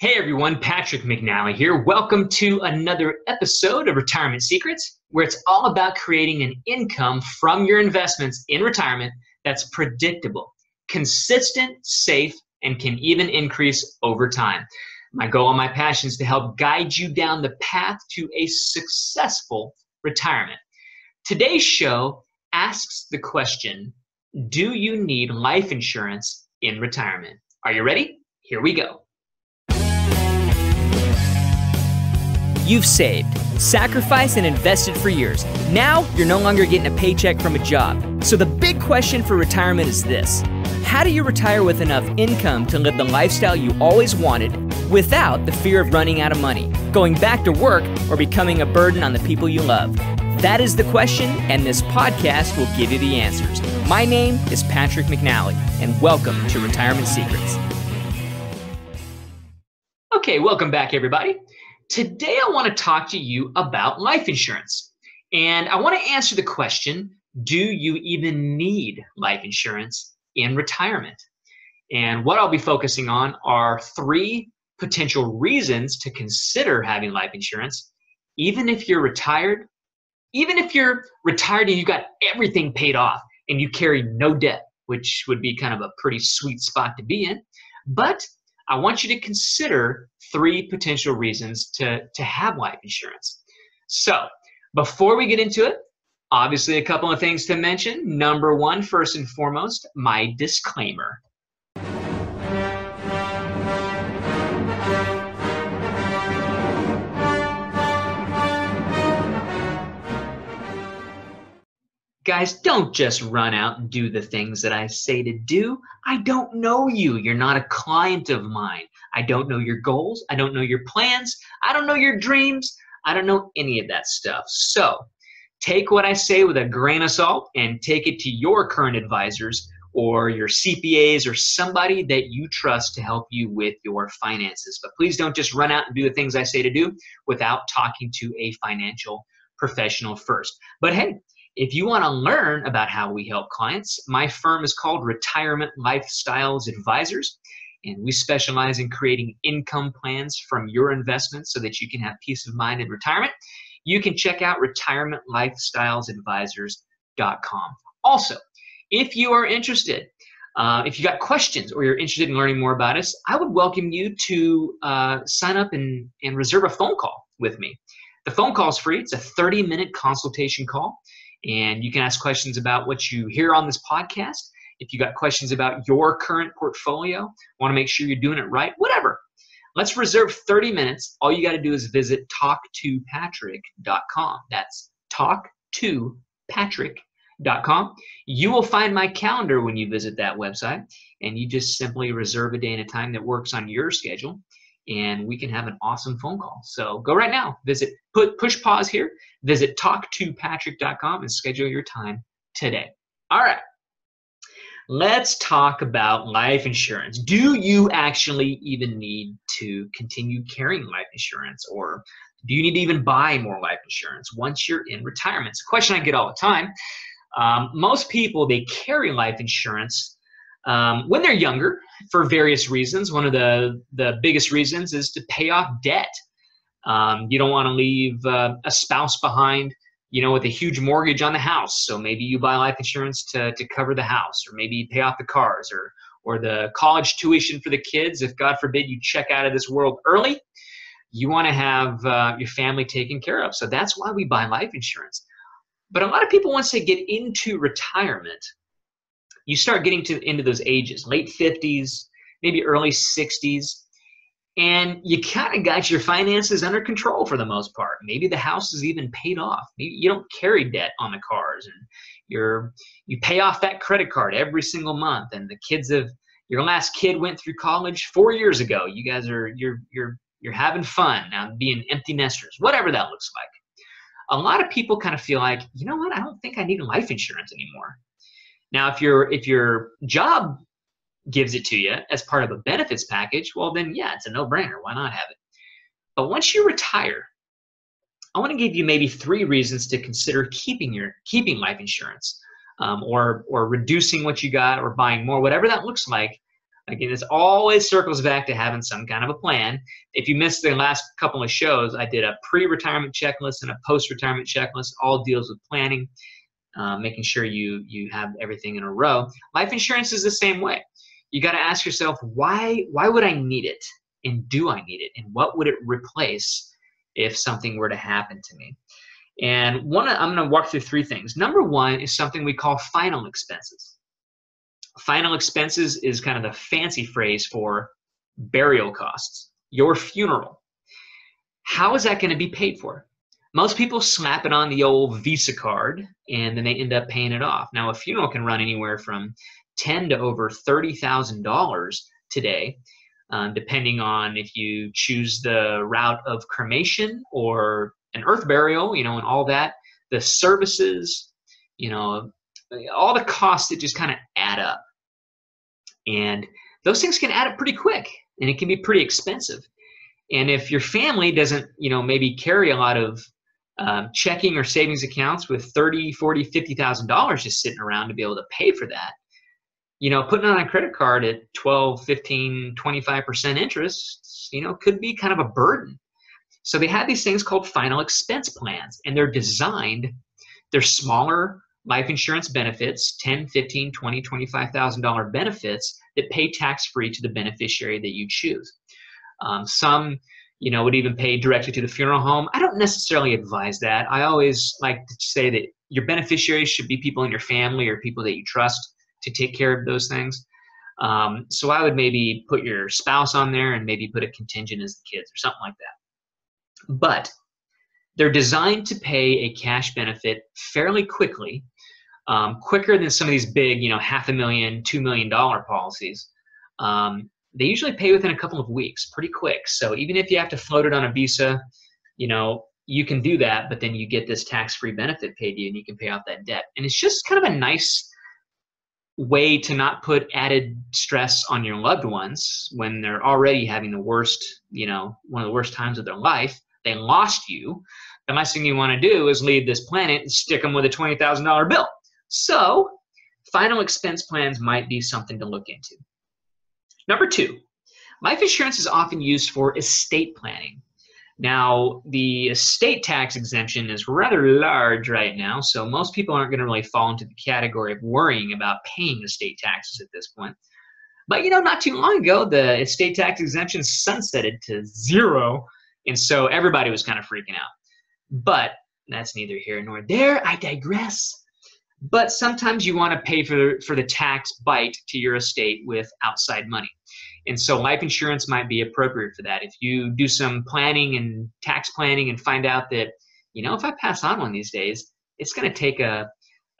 Hey everyone, Patrick McNally here. Welcome to another episode of Retirement Secrets, where it's all about creating an income from your investments in retirement that's predictable, consistent, safe, and can even increase over time. My goal and my passion is to help guide you down the path to a successful retirement. Today's show asks the question Do you need life insurance in retirement? Are you ready? Here we go. You've saved, sacrificed, and invested for years. Now you're no longer getting a paycheck from a job. So the big question for retirement is this How do you retire with enough income to live the lifestyle you always wanted without the fear of running out of money, going back to work, or becoming a burden on the people you love? That is the question, and this podcast will give you the answers. My name is Patrick McNally, and welcome to Retirement Secrets. Okay, welcome back, everybody. Today, I want to talk to you about life insurance. And I want to answer the question Do you even need life insurance in retirement? And what I'll be focusing on are three potential reasons to consider having life insurance, even if you're retired, even if you're retired and you've got everything paid off and you carry no debt, which would be kind of a pretty sweet spot to be in. But I want you to consider three potential reasons to, to have life insurance. So, before we get into it, obviously a couple of things to mention. Number one, first and foremost, my disclaimer. Guys, don't just run out and do the things that I say to do. I don't know you. You're not a client of mine. I don't know your goals. I don't know your plans. I don't know your dreams. I don't know any of that stuff. So take what I say with a grain of salt and take it to your current advisors or your CPAs or somebody that you trust to help you with your finances. But please don't just run out and do the things I say to do without talking to a financial professional first. But hey, if you want to learn about how we help clients, my firm is called Retirement Lifestyles Advisors, and we specialize in creating income plans from your investments so that you can have peace of mind in retirement. You can check out retirementlifestylesadvisors.com. Also, if you are interested, uh, if you got questions or you're interested in learning more about us, I would welcome you to uh, sign up and, and reserve a phone call with me. The phone call is free. It's a 30 minute consultation call and you can ask questions about what you hear on this podcast. If you got questions about your current portfolio, want to make sure you're doing it right, whatever. Let's reserve 30 minutes. All you got to do is visit talktopatrick.com. That's talktopatrick.com. You will find my calendar when you visit that website, and you just simply reserve a day and a time that works on your schedule and we can have an awesome phone call. So go right now, visit, put push pause here, visit talktopatrick.com and schedule your time today. All right. Let's talk about life insurance. Do you actually even need to continue carrying life insurance or do you need to even buy more life insurance once you're in retirement? It's a question I get all the time. Um, most people, they carry life insurance um, when they're younger for various reasons. One of the, the biggest reasons is to pay off debt. Um, you don't want to leave uh, a spouse behind, you know, with a huge mortgage on the house. So maybe you buy life insurance to, to cover the house, or maybe pay off the cars, or or the college tuition for the kids. If God forbid you check out of this world early, you want to have uh, your family taken care of. So that's why we buy life insurance. But a lot of people, once they get into retirement, you start getting to into those ages, late 50s, maybe early 60s, and you kind of got your finances under control for the most part. Maybe the house is even paid off. Maybe you don't carry debt on the cars, and you're you pay off that credit card every single month, and the kids have your last kid went through college four years ago. You guys are you're you're you're having fun now, being empty nesters, whatever that looks like. A lot of people kind of feel like, you know what, I don't think I need life insurance anymore. Now, if your if your job gives it to you as part of a benefits package, well then yeah, it's a no-brainer. Why not have it? But once you retire, I want to give you maybe three reasons to consider keeping your keeping life insurance, um, or or reducing what you got, or buying more, whatever that looks like. Again, this always circles back to having some kind of a plan. If you missed the last couple of shows, I did a pre-retirement checklist and a post-retirement checklist. All deals with planning, uh, making sure you you have everything in a row. Life insurance is the same way. You got to ask yourself why why would I need it, and do I need it, and what would it replace if something were to happen to me? And one, I'm going to walk through three things. Number one is something we call final expenses. Final expenses is kind of the fancy phrase for burial costs, your funeral. How is that going to be paid for? Most people slap it on the old Visa card and then they end up paying it off. Now, a funeral can run anywhere from ten to over $30,000 today, um, depending on if you choose the route of cremation or an earth burial, you know, and all that, the services, you know, all the costs that just kind of add up. And those things can add up pretty quick and it can be pretty expensive. And if your family doesn't, you know, maybe carry a lot of um, checking or savings accounts with 30, 40, $50,000 just sitting around to be able to pay for that, you know, putting on a credit card at 12, 15, 25% interest, you know, could be kind of a burden. So they have these things called final expense plans, and they're designed, they're smaller life insurance benefits, 10, 15, 20, $25,000 benefits that pay tax free to the beneficiary that you choose. Um, some, you know, would even pay directly to the funeral home. I don't necessarily advise that. I always like to say that your beneficiaries should be people in your family or people that you trust to take care of those things. Um, so I would maybe put your spouse on there and maybe put a contingent as the kids or something like that but they're designed to pay a cash benefit fairly quickly, um, quicker than some of these big, you know, half a million, two million dollar policies. Um, they usually pay within a couple of weeks, pretty quick. So even if you have to float it on a visa, you know, you can do that, but then you get this tax-free benefit paid to you, and you can pay off that debt. And it's just kind of a nice way to not put added stress on your loved ones when they're already having the worst, you know, one of the worst times of their life they lost you, the last thing you want to do is leave this planet and stick them with a $20,000 bill. So, final expense plans might be something to look into. Number two, life insurance is often used for estate planning. Now, the estate tax exemption is rather large right now, so most people aren't going to really fall into the category of worrying about paying estate taxes at this point. But you know, not too long ago, the estate tax exemption sunsetted to zero and so everybody was kind of freaking out. But that's neither here nor there. I digress. But sometimes you want to pay for, for the tax bite to your estate with outside money. And so life insurance might be appropriate for that. If you do some planning and tax planning and find out that, you know, if I pass on one of these days, it's going to take a,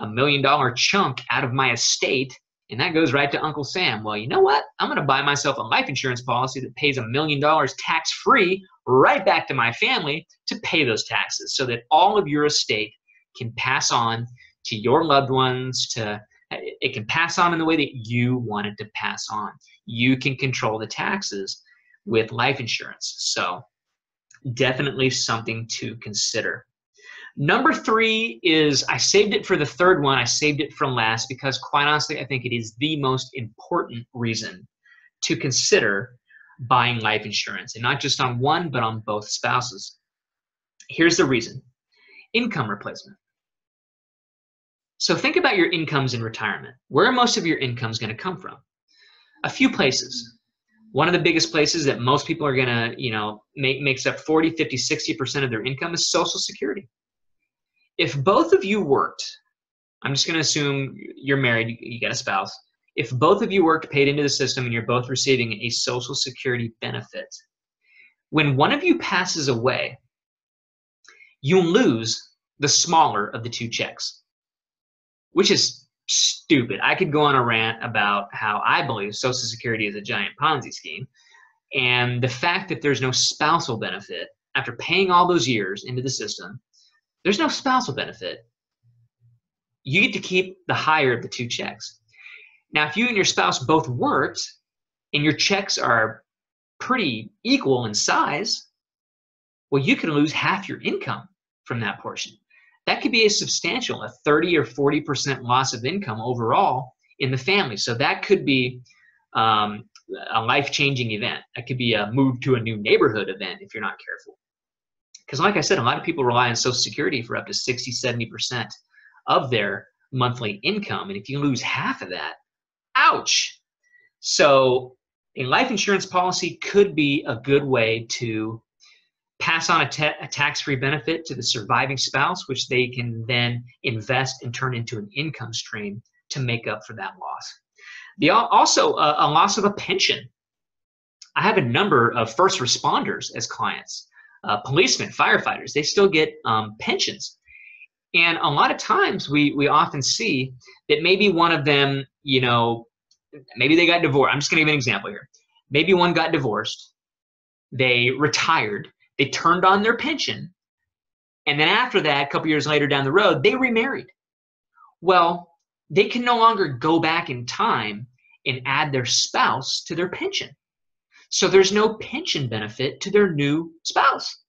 a million dollar chunk out of my estate and that goes right to Uncle Sam. Well, you know what? I'm going to buy myself a life insurance policy that pays a million dollars tax free right back to my family to pay those taxes so that all of your estate can pass on to your loved ones to it can pass on in the way that you want it to pass on. You can control the taxes with life insurance. So, definitely something to consider. Number three is I saved it for the third one. I saved it from last because, quite honestly, I think it is the most important reason to consider buying life insurance, and not just on one, but on both spouses. Here's the reason income replacement. So, think about your incomes in retirement. Where are most of your incomes going to come from? A few places. One of the biggest places that most people are going to, you know, make, makes up 40, 50, 60% of their income is Social Security if both of you worked, I'm just going to assume you're married, you got a spouse. If both of you worked, paid into the system, and you're both receiving a Social Security benefit, when one of you passes away, you lose the smaller of the two checks, which is stupid. I could go on a rant about how I believe Social Security is a giant Ponzi scheme. And the fact that there's no spousal benefit after paying all those years into the system there's no spousal benefit. You get to keep the higher of the two checks. Now, if you and your spouse both worked and your checks are pretty equal in size, well, you can lose half your income from that portion. That could be a substantial, a 30 or 40% loss of income overall in the family. So that could be um, a life changing event. That could be a move to a new neighborhood event if you're not careful. Because, like I said, a lot of people rely on Social Security for up to 60, 70% of their monthly income. And if you lose half of that, ouch. So, a life insurance policy could be a good way to pass on a, ta- a tax-free benefit to the surviving spouse, which they can then invest and turn into an income stream to make up for that loss. The, also, a, a loss of a pension. I have a number of first responders as clients, uh, policemen, firefighters. They still get um, pensions, and a lot of times we we often see that maybe one of them, you know, maybe they got divorced. I'm just going to give an example here. Maybe one got divorced, they retired, they turned on their pension, and then after that, a couple years later down the road, they remarried. Well, they can no longer go back in time and add their spouse to their pension. So there's no pension benefit to their new spouse.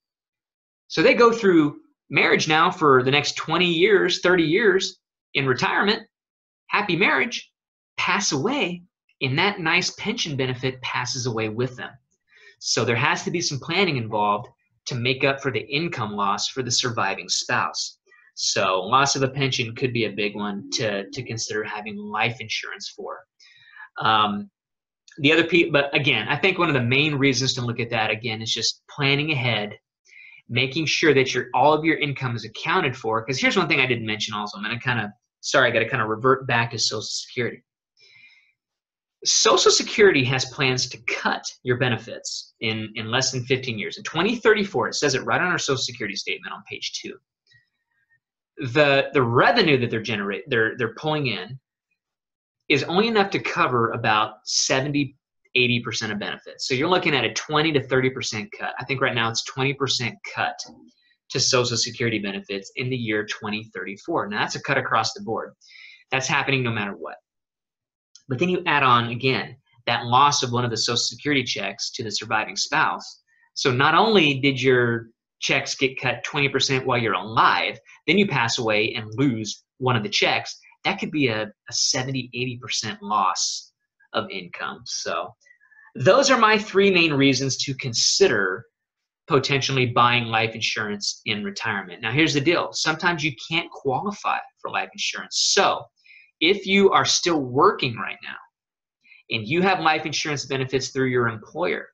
So they go through marriage now for the next 20 years, 30 years in retirement, happy marriage, pass away, and that nice pension benefit passes away with them. So there has to be some planning involved to make up for the income loss for the surviving spouse. So loss of a pension could be a big one to, to consider having life insurance for. Um, the other people, but again, I think one of the main reasons to look at that again is just planning ahead, making sure that your all of your income is accounted for. Because here's one thing I didn't mention also. I'm going to kind of sorry, I got to kind of revert back to Social Security. Social Security has plans to cut your benefits in, in less than 15 years. In 2034, it says it right on our Social Security statement on page two. The, the revenue that they're generating, they're they're pulling in is only enough to cover about 70 80% of benefits. So you're looking at a 20 to 30% cut. I think right now it's 20% cut to Social Security benefits in the year 2034. Now that's a cut across the board. That's happening no matter what. But then you add on again that loss of one of the Social Security checks to the surviving spouse. So not only did your checks get cut 20% while you're alive, then you pass away and lose one of the checks. That could be a, a 70, 80% loss of income. So those are my three main reasons to consider potentially buying life insurance in retirement. Now, here's the deal sometimes you can't qualify for life insurance. So if you are still working right now and you have life insurance benefits through your employer,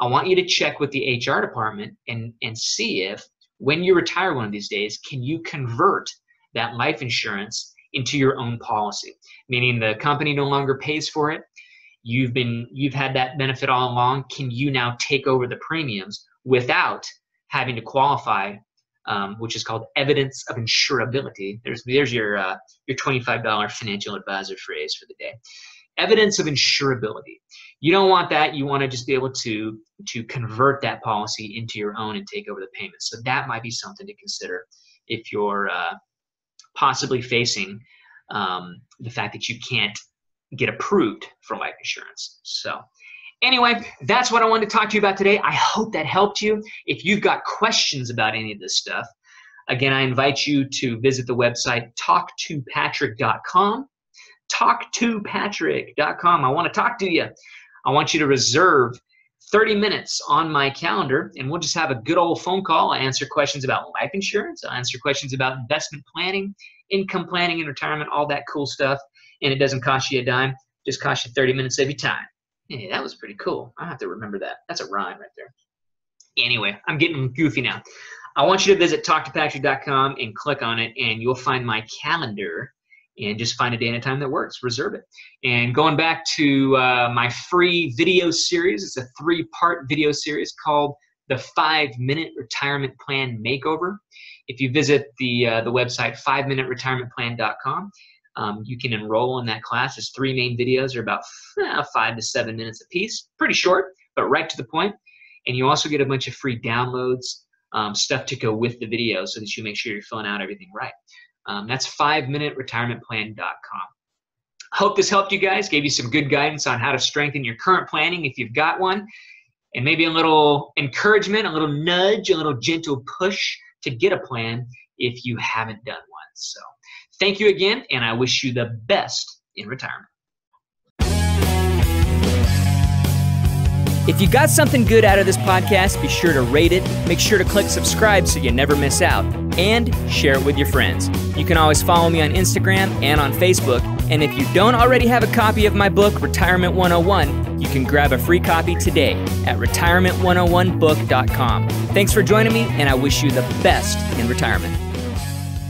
I want you to check with the HR department and, and see if when you retire one of these days, can you convert that life insurance into your own policy? Meaning the company no longer pays for it. You've been you've had that benefit all along. Can you now take over the premiums without having to qualify um, which is called evidence of insurability. There's there's your uh, your $25 financial advisor phrase for the day. Evidence of insurability. You don't want that. You want to just be able to to convert that policy into your own and take over the payments. So that might be something to consider if you're uh, possibly facing um, the fact that you can't get approved for life insurance. So Anyway, that's what I wanted to talk to you about today. I hope that helped you. If you've got questions about any of this stuff, again, I invite you to visit the website talktopatrick.com. Talktopatrick.com. I want to talk to you. I want you to reserve 30 minutes on my calendar, and we'll just have a good old phone call. I answer questions about life insurance, I answer questions about investment planning, income planning and retirement, all that cool stuff. And it doesn't cost you a dime, just costs you 30 minutes of your time. Hey, that was pretty cool. I have to remember that. That's a rhyme right there. Anyway, I'm getting goofy now. I want you to visit talktopatrick.com and click on it, and you'll find my calendar and just find a day and a time that works. Reserve it. And going back to uh, my free video series, it's a three part video series called the Five Minute Retirement Plan Makeover. If you visit the, uh, the website fiveminuteretirementplan.com, um, you can enroll in that class. There's three main videos. They're about eh, five to seven minutes a piece. Pretty short, but right to the point. And you also get a bunch of free downloads, um, stuff to go with the video so that you make sure you're filling out everything right. Um, that's 5minuteretirementplan.com. Hope this helped you guys, gave you some good guidance on how to strengthen your current planning if you've got one, and maybe a little encouragement, a little nudge, a little gentle push to get a plan if you haven't done one. So. Thank you again, and I wish you the best in retirement. If you got something good out of this podcast, be sure to rate it, make sure to click subscribe so you never miss out, and share it with your friends. You can always follow me on Instagram and on Facebook. And if you don't already have a copy of my book, Retirement 101, you can grab a free copy today at retirement101book.com. Thanks for joining me, and I wish you the best in retirement.